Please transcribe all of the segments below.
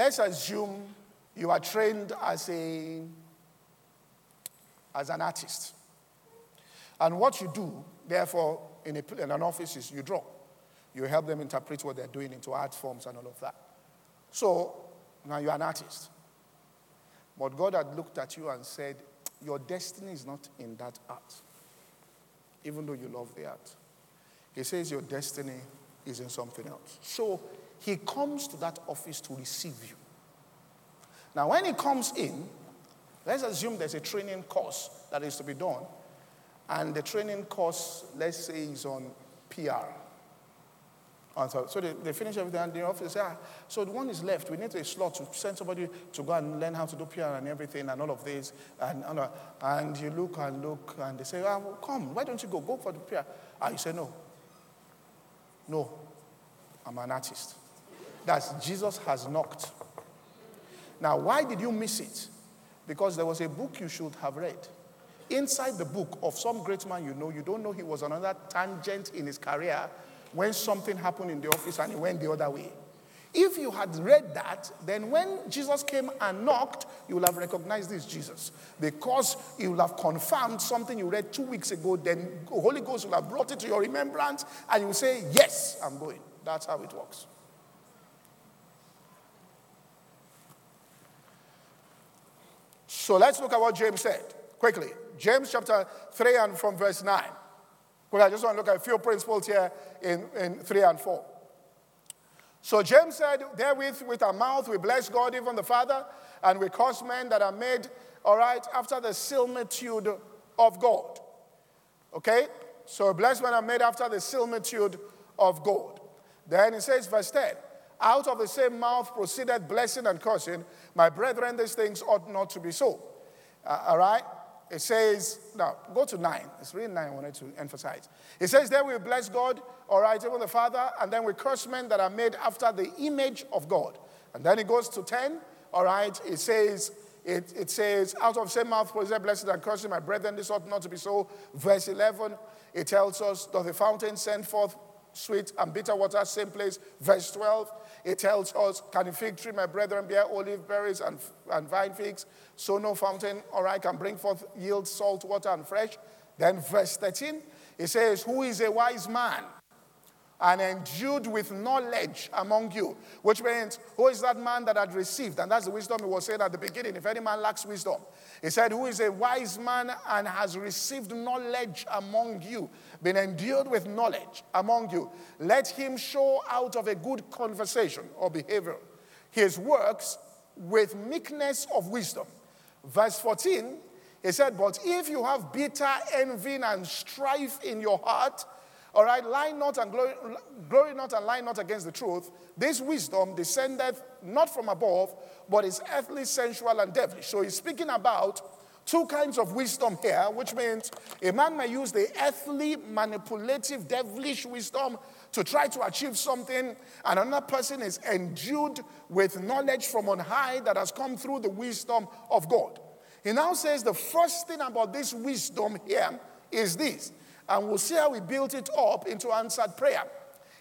let's assume you are trained as a as an artist. And what you do, therefore, in, a, in an office is you draw. You help them interpret what they're doing into art forms and all of that. So now you're an artist. But God had looked at you and said, Your destiny is not in that art, even though you love the art. He says, Your destiny is in something else. So he comes to that office to receive you. Now, when he comes in, let's assume there's a training course that is to be done. And the training course, let's say, is on PR. And so, so they, they finish everything and the office say, ah, so the one is left. We need a slot to send somebody to go and learn how to do PR and everything and all of this. And, and, and you look and look and they say, ah, well, come, why don't you go? Go for the PR. Ah, you say, no. No, I'm an artist. That's Jesus has knocked. Now, why did you miss it? Because there was a book you should have read. Inside the book of some great man you know, you don't know he was another tangent in his career when something happened in the office and he went the other way. If you had read that, then when Jesus came and knocked, you will have recognized this Jesus. Because you will have confirmed something you read two weeks ago, then the Holy Ghost will have brought it to your remembrance, and you will say, Yes, I'm going. That's how it works. So let's look at what James said quickly. James chapter 3 and from verse 9. Well, I just want to look at a few principles here in, in 3 and 4. So James said, Therewith, with our mouth, we bless God, even the Father, and we curse men that are made, all right, after the similitude of God. Okay? So blessed men are made after the similitude of God. Then he says, verse 10, out of the same mouth proceeded blessing and cursing. My brethren, these things ought not to be so. Uh, all right? It says, now go to nine. It's really nine I wanted to emphasize. It says, Then we bless God, all right, even the Father, and then we curse men that are made after the image of God. And then it goes to 10, all right, it says, it, it says, out of same mouth proceed blessed and cursing, my brethren, this ought not to be so. Verse 11, it tells us, does the fountain send forth sweet and bitter water, same place. Verse 12, it tells us, Can a fig tree, my brethren, bear olive berries and, and vine figs? So no fountain, or I can bring forth yield salt water and fresh. Then verse 13, it says, Who is a wise man? And endued with knowledge among you. Which means, who is that man that had received? And that's the wisdom he was saying at the beginning. If any man lacks wisdom, he said, Who is a wise man and has received knowledge among you, been endued with knowledge among you? Let him show out of a good conversation or behavior his works with meekness of wisdom. Verse 14, he said, But if you have bitter envy and strife in your heart, all right, lie not and glory, glory not and lie not against the truth. This wisdom descendeth not from above, but is earthly, sensual, and devilish. So he's speaking about two kinds of wisdom here, which means a man may use the earthly, manipulative, devilish wisdom to try to achieve something, and another person is endued with knowledge from on high that has come through the wisdom of God. He now says the first thing about this wisdom here is this and we'll see how we built it up into answered prayer.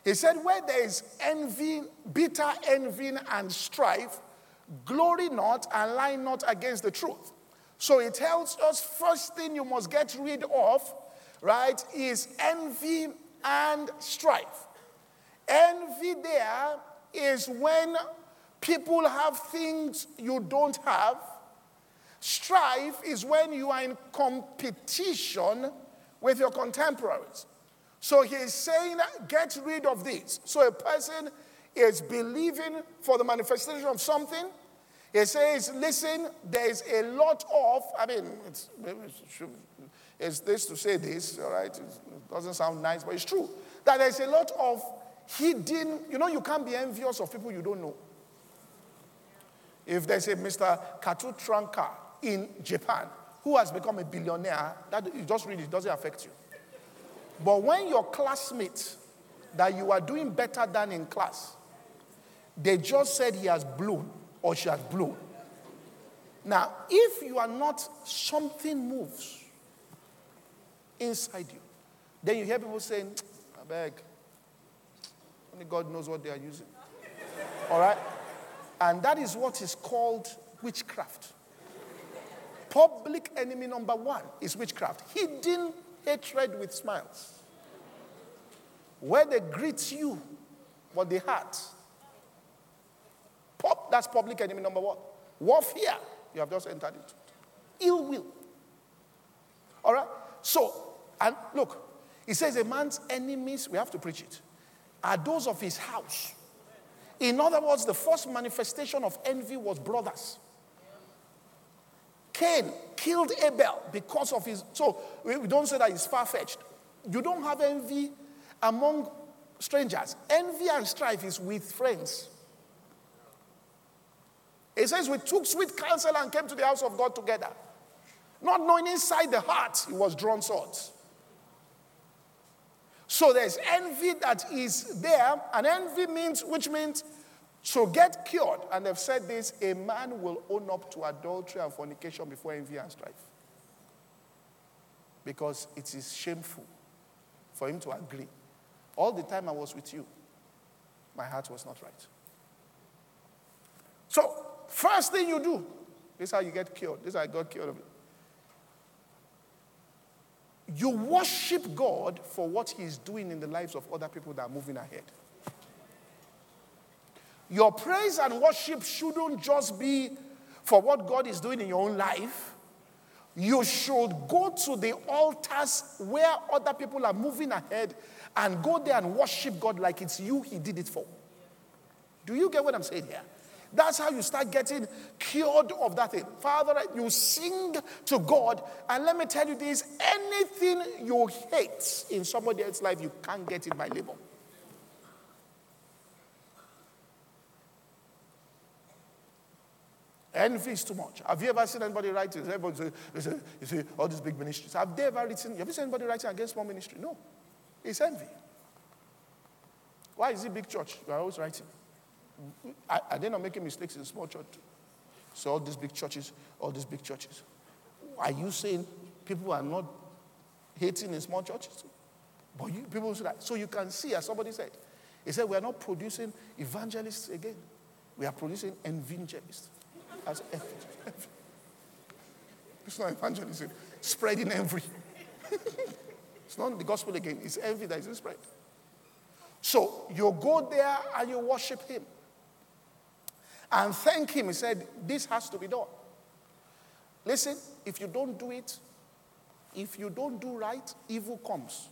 He said, Where there is envy, bitter envy, and strife, glory not and lie not against the truth. So it tells us first thing you must get rid of, right, is envy and strife. Envy there is when people have things you don't have. Strife is when you are in competition with your contemporaries. So he's saying, get rid of this. So a person is believing for the manifestation of something. He says, listen, there's a lot of, I mean, it's, it's this to say this, all right? It doesn't sound nice, but it's true. That there's a lot of hidden, you know, you can't be envious of people you don't know. If there's a Mr. Kato Tranka in Japan, who has become a billionaire, that you just read it, doesn't affect you. But when your classmates that you are doing better than in class, they just said he has blown or she has blown. Now, if you are not, something moves inside you. Then you hear people saying, I beg. Only God knows what they are using. All right? And that is what is called witchcraft. Public enemy number one is witchcraft. Hidden hatred with smiles. Where they greet you, but they hurt. Pop, that's public enemy number one. Warfare, you have just entered into. Ill will. All right? So, and look, he says a man's enemies, we have to preach it, are those of his house. In other words, the first manifestation of envy was brothers. Cain killed Abel because of his. So we don't say that it's far fetched. You don't have envy among strangers. Envy and strife is with friends. It says, We took sweet counsel and came to the house of God together. Not knowing inside the heart it was drawn swords. So there's envy that is there, and envy means, which means to get cured. And they've said this a man will own up to adultery and fornication before envy and strife. Because it is shameful for him to agree. All the time I was with you, my heart was not right. So, first thing you do, this is how you get cured. This is how I got cured of it. You worship God for what He's doing in the lives of other people that are moving ahead. Your praise and worship shouldn't just be for what God is doing in your own life. You should go to the altars where other people are moving ahead and go there and worship God like it's you He did it for. Do you get what I'm saying here? That's how you start getting cured of that thing. Father, you sing to God, and let me tell you this anything you hate in somebody else's life, you can't get in my labor. Envy is too much. Have you ever seen anybody writing? Everybody say, say, you see, all these big ministries. Have they ever written? Have you seen anybody writing against small ministry? No. It's envy. Why is it big church? You are always writing. Are they not making mistakes in small church? So all these big churches, all these big churches. Are you saying people are not hating in small churches? But you, people say that. So you can see, as somebody said, he said, we are not producing evangelists again. We are producing evangelists. As it's not evangelism, spreading envy. it's not the gospel again, it's envy that is spread. So you go there and you worship him and thank him. He said, This has to be done. Listen, if you don't do it, if you don't do right, evil comes.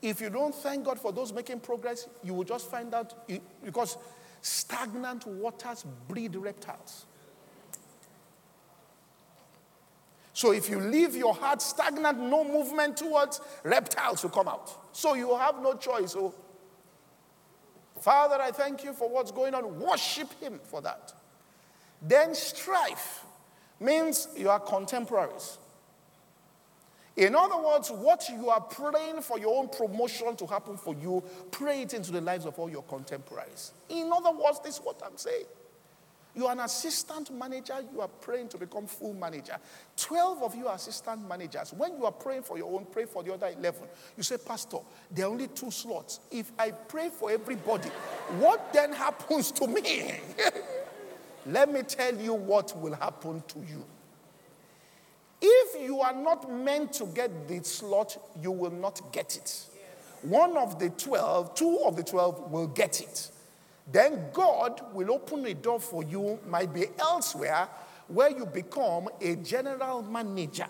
If you don't thank God for those making progress, you will just find out because stagnant waters breed reptiles. So if you leave your heart stagnant, no movement towards, reptiles will come out. So you have no choice. So Father, I thank you for what's going on. Worship Him for that. Then strife means you are contemporaries. In other words, what you are praying for your own promotion to happen for you, pray it into the lives of all your contemporaries. In other words, this is what I'm saying. You are an assistant manager, you are praying to become full manager. 12 of you are assistant managers. When you are praying for your own, pray for the other 11. You say, Pastor, there are only two slots. If I pray for everybody, what then happens to me? Let me tell you what will happen to you. If you are not meant to get the slot, you will not get it. One of the 12, two of the 12 will get it then God will open a door for you, might be elsewhere, where you become a general manager.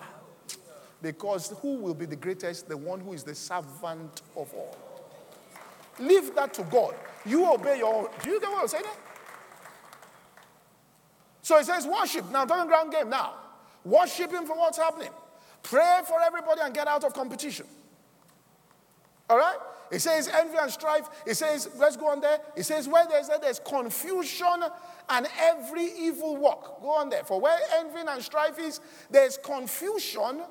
Because who will be the greatest? The one who is the servant of all. Leave that to God. You obey your own. Do you get what I'm saying? So it says worship. Now, talking ground game now. Worship Him for what's happening. Pray for everybody and get out of competition. All right? It says envy and strife. It says, let's go on there. It says, where there's, there's confusion and every evil work. Go on there. For where envy and strife is, there's confusion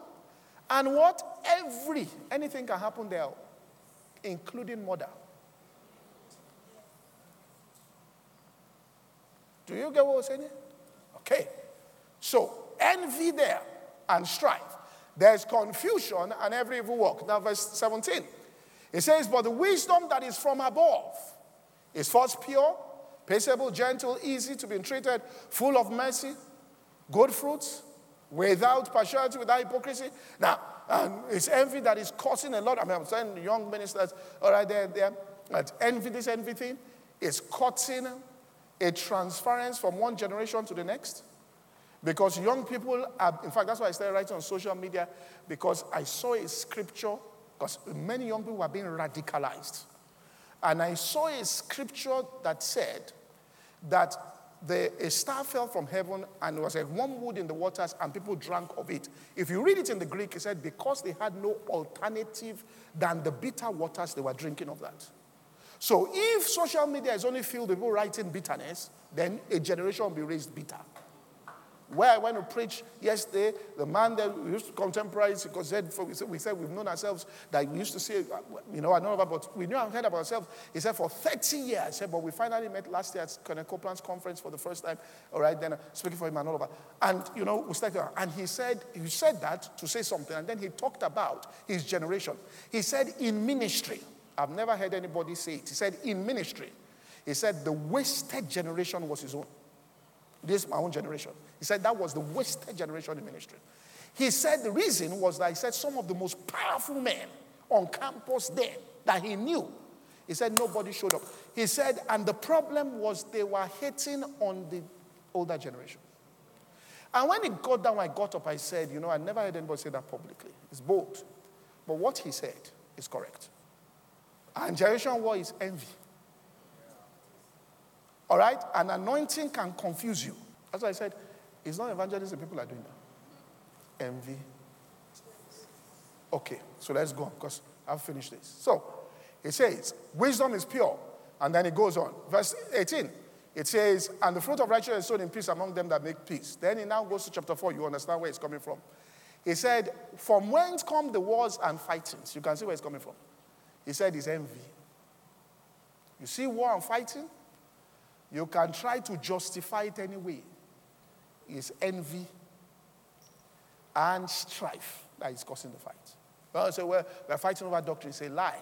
and what? Every. Anything can happen there, including murder. Do you get what I'm saying? Okay. So, envy there and strife. There's confusion and every evil work. Now, verse 17. It says, But the wisdom that is from above is first pure, peaceable, gentle, easy to be entreated, full of mercy, good fruits, without partiality, without hypocrisy. Now, and it's envy that is causing a lot. I mean, I'm saying young ministers, all right, there, there, that envy, this envy thing is causing a transference from one generation to the next. Because young people are, in fact, that's why I started writing on social media, because I saw a scripture, because many young people were being radicalized. And I saw a scripture that said that the, a star fell from heaven and was a wormwood in the waters and people drank of it. If you read it in the Greek, it said because they had no alternative than the bitter waters, they were drinking of that. So if social media is only filled with people writing bitterness, then a generation will be raised bitter. Where I went to preach yesterday, the man that we used to contemporaries, because we said we've known ourselves that we used to say, you know, I know about, but we knew I heard about ourselves. He said for 30 years, I said, but we finally met last year at Kenneth Copeland's conference for the first time. All right, then speaking for him and all of that. And, you know, we started, and he said, he said that to say something, and then he talked about his generation. He said, in ministry, I've never heard anybody say it. He said, in ministry, he said the wasted generation was his own. This is my own generation. He said that was the wasted generation in ministry. He said the reason was that he said some of the most powerful men on campus then that he knew, he said nobody showed up. He said, and the problem was they were hating on the older generation. And when it got down, I got up, I said, you know, I never heard anybody say that publicly. It's bold. But what he said is correct. And generation war is envy. All right? An anointing can confuse you. Why I said, it's not evangelism people are doing that. Envy. Okay, so let's go on because I've finished this. So he says, wisdom is pure. And then it goes on. Verse 18. It says, and the fruit of righteousness is sown in peace among them that make peace. Then he now goes to chapter 4. You understand where it's coming from. He said, From whence come the wars and fightings? You can see where it's coming from. He said, It's envy. You see war and fighting? You can try to justify it anyway. It's envy and strife that is causing the fight. Well, say, well, we're fighting over doctrine. Say, lie.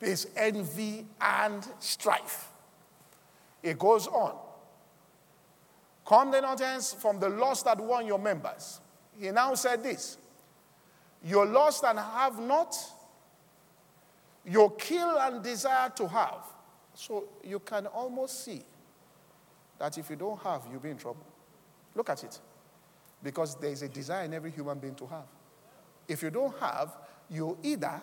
It's envy and strife. It goes on. Come then not from the lost that won your members. He now said this You're lost and have not, you kill and desire to have. So you can almost see that if you don't have, you'll be in trouble. Look at it. Because there is a desire in every human being to have. If you don't have, you either,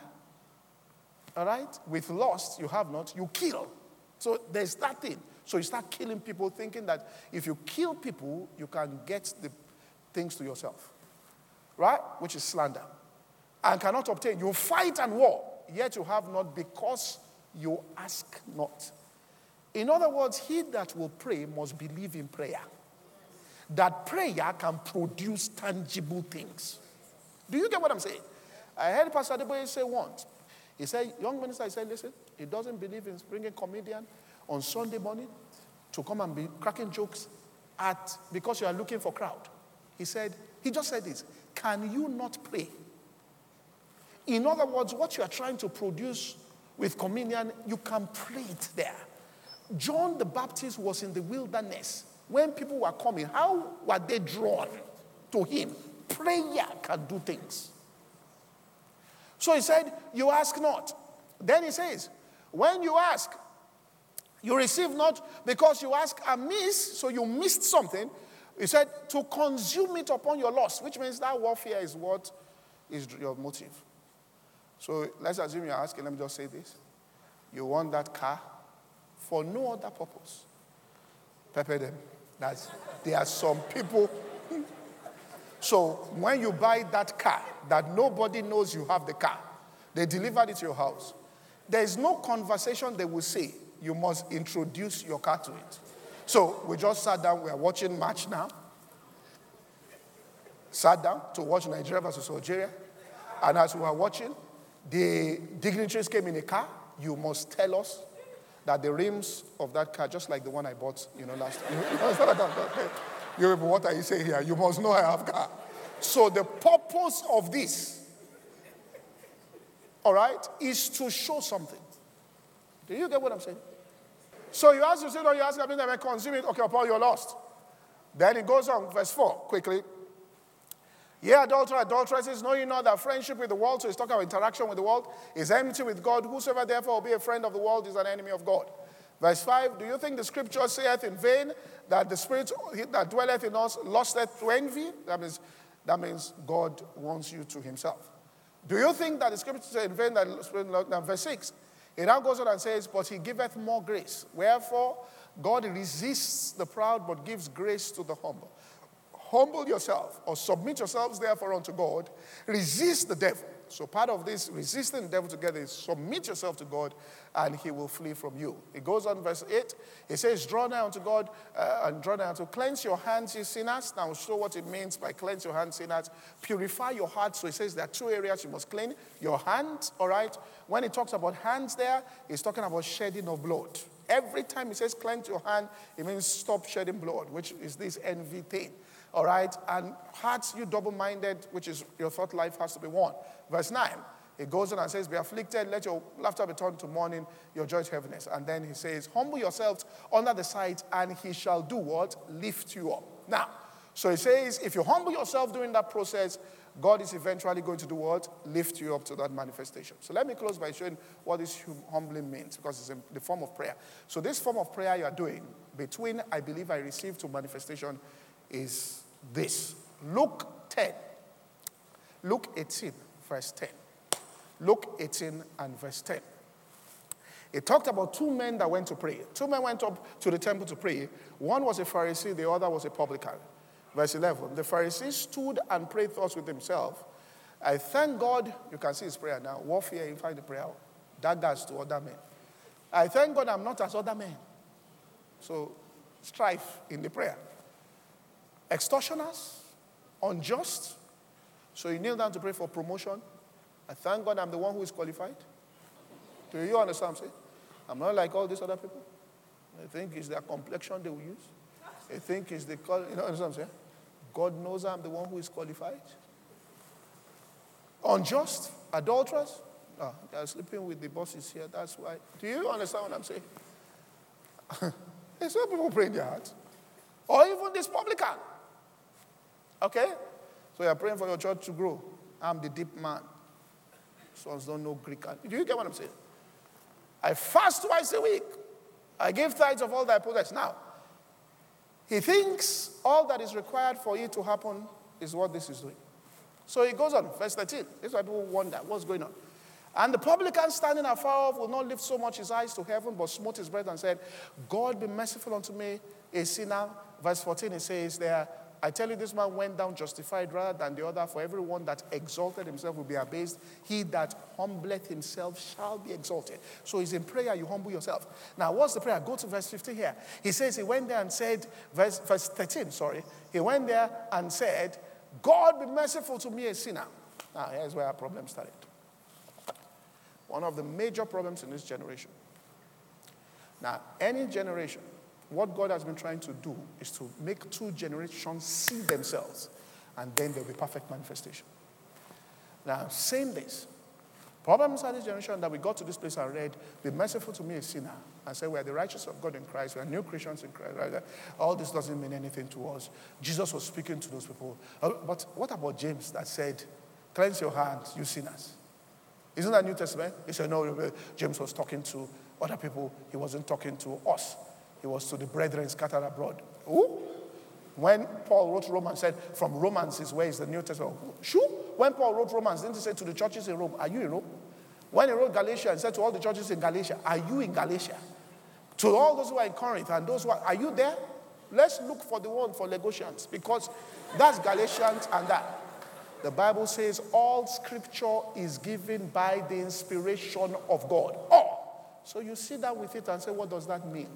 all right, with lust, you have not, you kill. So there's that thing. So you start killing people thinking that if you kill people, you can get the things to yourself. Right? Which is slander. And cannot obtain. You fight and war, yet you have not because you ask not. In other words, he that will pray must believe in prayer. That prayer can produce tangible things. Do you get what I'm saying? I heard Pastor Adeboye say once. He said, young minister, he said, listen, he doesn't believe in bringing comedian on Sunday morning to come and be cracking jokes at because you are looking for crowd. He said, he just said this, can you not pray? In other words, what you are trying to produce with communion, you can pray it there. John the Baptist was in the wilderness. When people were coming, how were they drawn to him? Prayer can do things. So he said, You ask not. Then he says, When you ask, you receive not because you ask amiss, so you missed something. He said, To consume it upon your loss, which means that warfare is what is your motive. So let's assume you're asking, let me just say this. You want that car for no other purpose. Pepper them. That's, there are some people. so when you buy that car, that nobody knows you have the car, they delivered it to your house. There is no conversation they will say. You must introduce your car to it. So we just sat down. We are watching match now. Sat down to watch Nigeria versus Algeria. And as we were watching, the dignitaries came in a car. You must tell us that the rims of that car, just like the one I bought, you know, last you, what are you saying here? You must know I have car. So the purpose of this, all right, is to show something. Do you get what I'm saying? So you ask yourself, you ask, I mean, I consume it, okay, upon you're lost. Then it goes on, verse 4, quickly. Yeah, adulterer, adulteresses, know you not that friendship with the world, so he's talking about interaction with the world, is enmity with God. Whosoever therefore will be a friend of the world is an enemy of God. Verse 5 Do you think the scripture saith in vain that the spirit that dwelleth in us lusteth to envy? That means, that means God wants you to himself. Do you think that the scripture saith in vain that spirit, verse 6? It now goes on and says, But he giveth more grace. Wherefore, God resists the proud, but gives grace to the humble. Humble yourself or submit yourselves therefore unto God. Resist the devil. So, part of this resisting the devil together is submit yourself to God and he will flee from you. It goes on, verse 8. It says, Draw nigh unto God uh, and draw nigh unto cleanse your hands, you sinners. Now, show what it means by cleanse your hands, sinners. Purify your heart. So, it says there are two areas you must clean your hands, all right? When it talks about hands there, it's talking about shedding of blood. Every time he says cleanse your hand, it means stop shedding blood, which is this envy thing. All right? And hearts, you double minded, which is your thought life has to be one. Verse 9, he goes on and says, Be afflicted, let your laughter be turned to mourning, your joy to heaviness. And then he says, Humble yourselves under the sight, and he shall do what? Lift you up. Now, so he says, if you humble yourself during that process, God is eventually going to do what? Lift you up to that manifestation. So let me close by showing what this humbling means because it's in the form of prayer. So, this form of prayer you are doing between I believe I receive to manifestation is this Luke 10, Luke 18, verse 10. Luke 18 and verse 10. It talked about two men that went to pray. Two men went up to the temple to pray. One was a Pharisee, the other was a publican. Verse 11 The Pharisee stood and prayed thus with himself I thank God, you can see his prayer now. Warfare, you find the prayer. Daggers to other men. I thank God I'm not as other men. So, strife in the prayer. Extortioners, unjust. So, you kneel down to pray for promotion. I thank God I'm the one who is qualified. Do you understand what I'm saying? I'm not like all these other people. I think it's their complexion they will use. I think it's the color. You know what I'm saying? God knows I'm the one who is qualified. Unjust, adulterers. Ah, oh, they're sleeping with the bosses here. That's why. Do you understand what I'm saying? There's some people praying their heart. Or even this publican. Okay? So you're praying for your church to grow. I'm the deep man. Sons don't know Greek. Do you get what I'm saying? I fast twice a week. I give tithes of all I possess. Now, he thinks all that is required for it to happen is what this is doing. So he goes on, verse 13. This is why people wonder what's going on. And the publican standing afar off will not lift so much his eyes to heaven, but smote his breast and said, God be merciful unto me, a sinner. Verse 14, it says there, I tell you, this man went down justified rather than the other, for everyone that exalted himself will be abased. He that humbleth himself shall be exalted. So he's in prayer, you humble yourself. Now, what's the prayer? Go to verse 15 here. He says he went there and said, verse, verse 13, sorry. He went there and said, God be merciful to me, a sinner. Now, here's where our problem started. One of the major problems in this generation. Now, any generation what God has been trying to do is to make two generations see themselves, and then there'll be perfect manifestation. Now, same this. Problem inside this generation that we got to this place and read, Be merciful to me, a sinner, and say, We are the righteous of God in Christ, we are new Christians in Christ. Right? All this doesn't mean anything to us. Jesus was speaking to those people. Uh, but what about James that said, Cleanse your hands, you sinners? Isn't that New Testament? He said, No, James was talking to other people, he wasn't talking to us. He was to the brethren scattered abroad. Who? When Paul wrote Romans, said, from Romans is where is the New Testament. Sure. When Paul wrote Romans, didn't he say to the churches in Rome, Are you in Rome? When he wrote Galatia, he said to all the churches in Galatia, Are you in Galatia? To all those who are in Corinth and those who are, are you there? Let's look for the one for Lagosians because that's Galatians and that. The Bible says all scripture is given by the inspiration of God. Oh! So you sit down with it and say, What does that mean?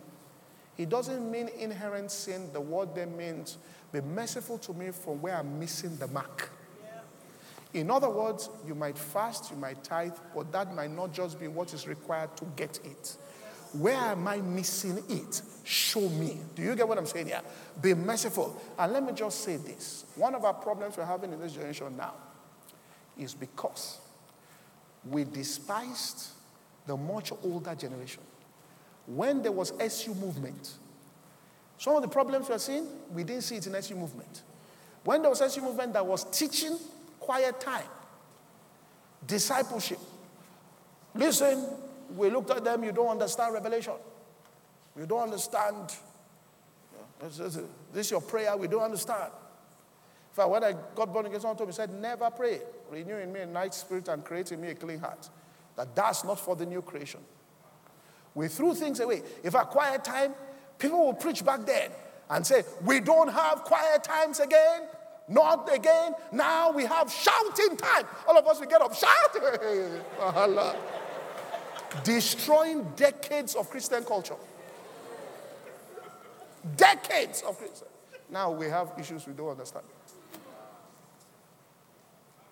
It doesn't mean inherent sin. The word there means be merciful to me from where I'm missing the mark. In other words, you might fast, you might tithe, but that might not just be what is required to get it. Where am I missing it? Show me. Do you get what I'm saying here? Be merciful. And let me just say this one of our problems we're having in this generation now is because we despised the much older generation when there was SU movement, some of the problems we're seeing, we didn't see it in SU movement. When there was SU movement that was teaching quiet time, discipleship. Listen, we looked at them, you don't understand revelation. You don't understand. This is your prayer, we don't understand. In fact, when I got born again, someone told me, said, never pray. Renew in me a night spirit and create in me a clean heart. That that's not for the new creation. We threw things away. If a quiet time, people will preach back then and say, We don't have quiet times again. Not again. Now we have shouting time. All of us we get up shouting. Destroying decades of Christian culture. Decades of Christian. Now we have issues we don't understand.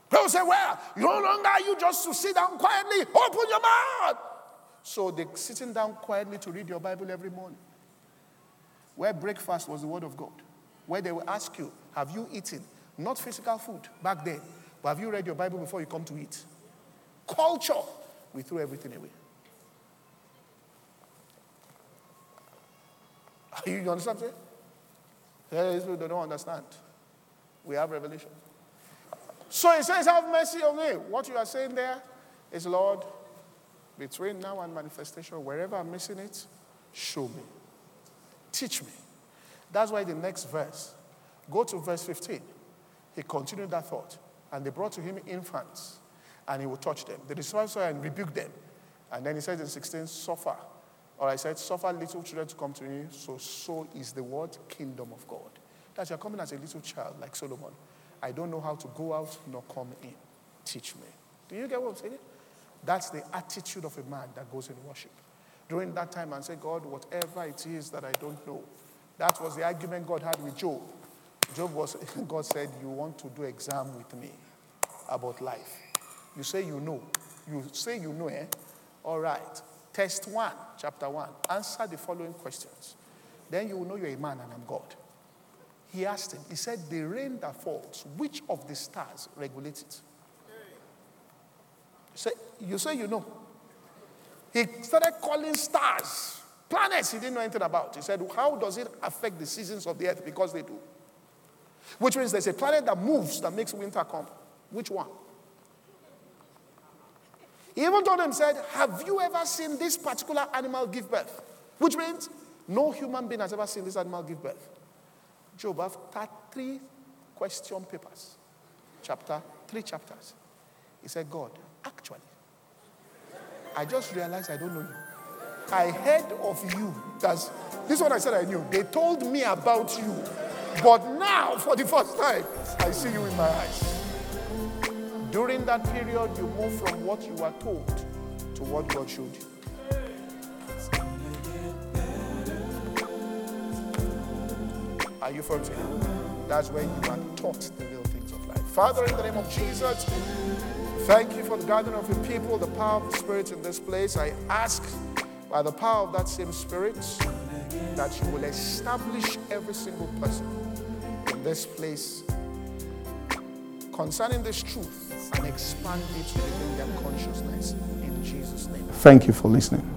People say, Well, no longer you just to sit down quietly, open your mouth. So they're sitting down quietly to read your Bible every morning. Where breakfast was the word of God. Where they will ask you, Have you eaten? Not physical food back then, but have you read your Bible before you come to eat? Culture. We threw everything away. Are you understand? There is people don't understand. We have revelation. So he says, Have mercy on me. What you are saying there is, Lord, between now and manifestation, wherever I'm missing it, show me. Teach me. That's why the next verse, go to verse 15. He continued that thought. And they brought to him infants, and he would touch them. The disciples saw and rebuked them. And then he said in 16, Suffer. Or I said, Suffer little children to come to me. So, so is the word kingdom of God. That you're coming as a little child like Solomon. I don't know how to go out nor come in. Teach me. Do you get what I'm saying? That's the attitude of a man that goes in worship. During that time, and say, God, whatever it is that I don't know. That was the argument God had with Job. Job was, God said, You want to do exam with me about life. You say you know. You say you know, eh? All right. Test one, chapter one. Answer the following questions. Then you will know you're a man and I'm God. He asked him, He said, The rain that falls, which of the stars regulates it? Say, you say you know. He started calling stars, planets he didn't know anything about. He said, How does it affect the seasons of the earth? Because they do. Which means there's a planet that moves that makes winter come. Which one? He even told him, said, Have you ever seen this particular animal give birth? Which means no human being has ever seen this animal give birth. Job, after three question papers, chapter, three chapters, he said, God, actually, I just realized I don't know you. I heard of you. That's this one I said I knew. They told me about you. But now, for the first time, I see you in my eyes. During that period, you move from what you were told to what God showed you. Are you from here? That's where you are taught the real things of life. Father, in the name of Jesus, thank you for the gathering of your people, the power of the Spirit in this place. I ask by the power of that same Spirit that you will establish every single person in this place concerning this truth and expand it within their consciousness in Jesus' name. Thank you for listening.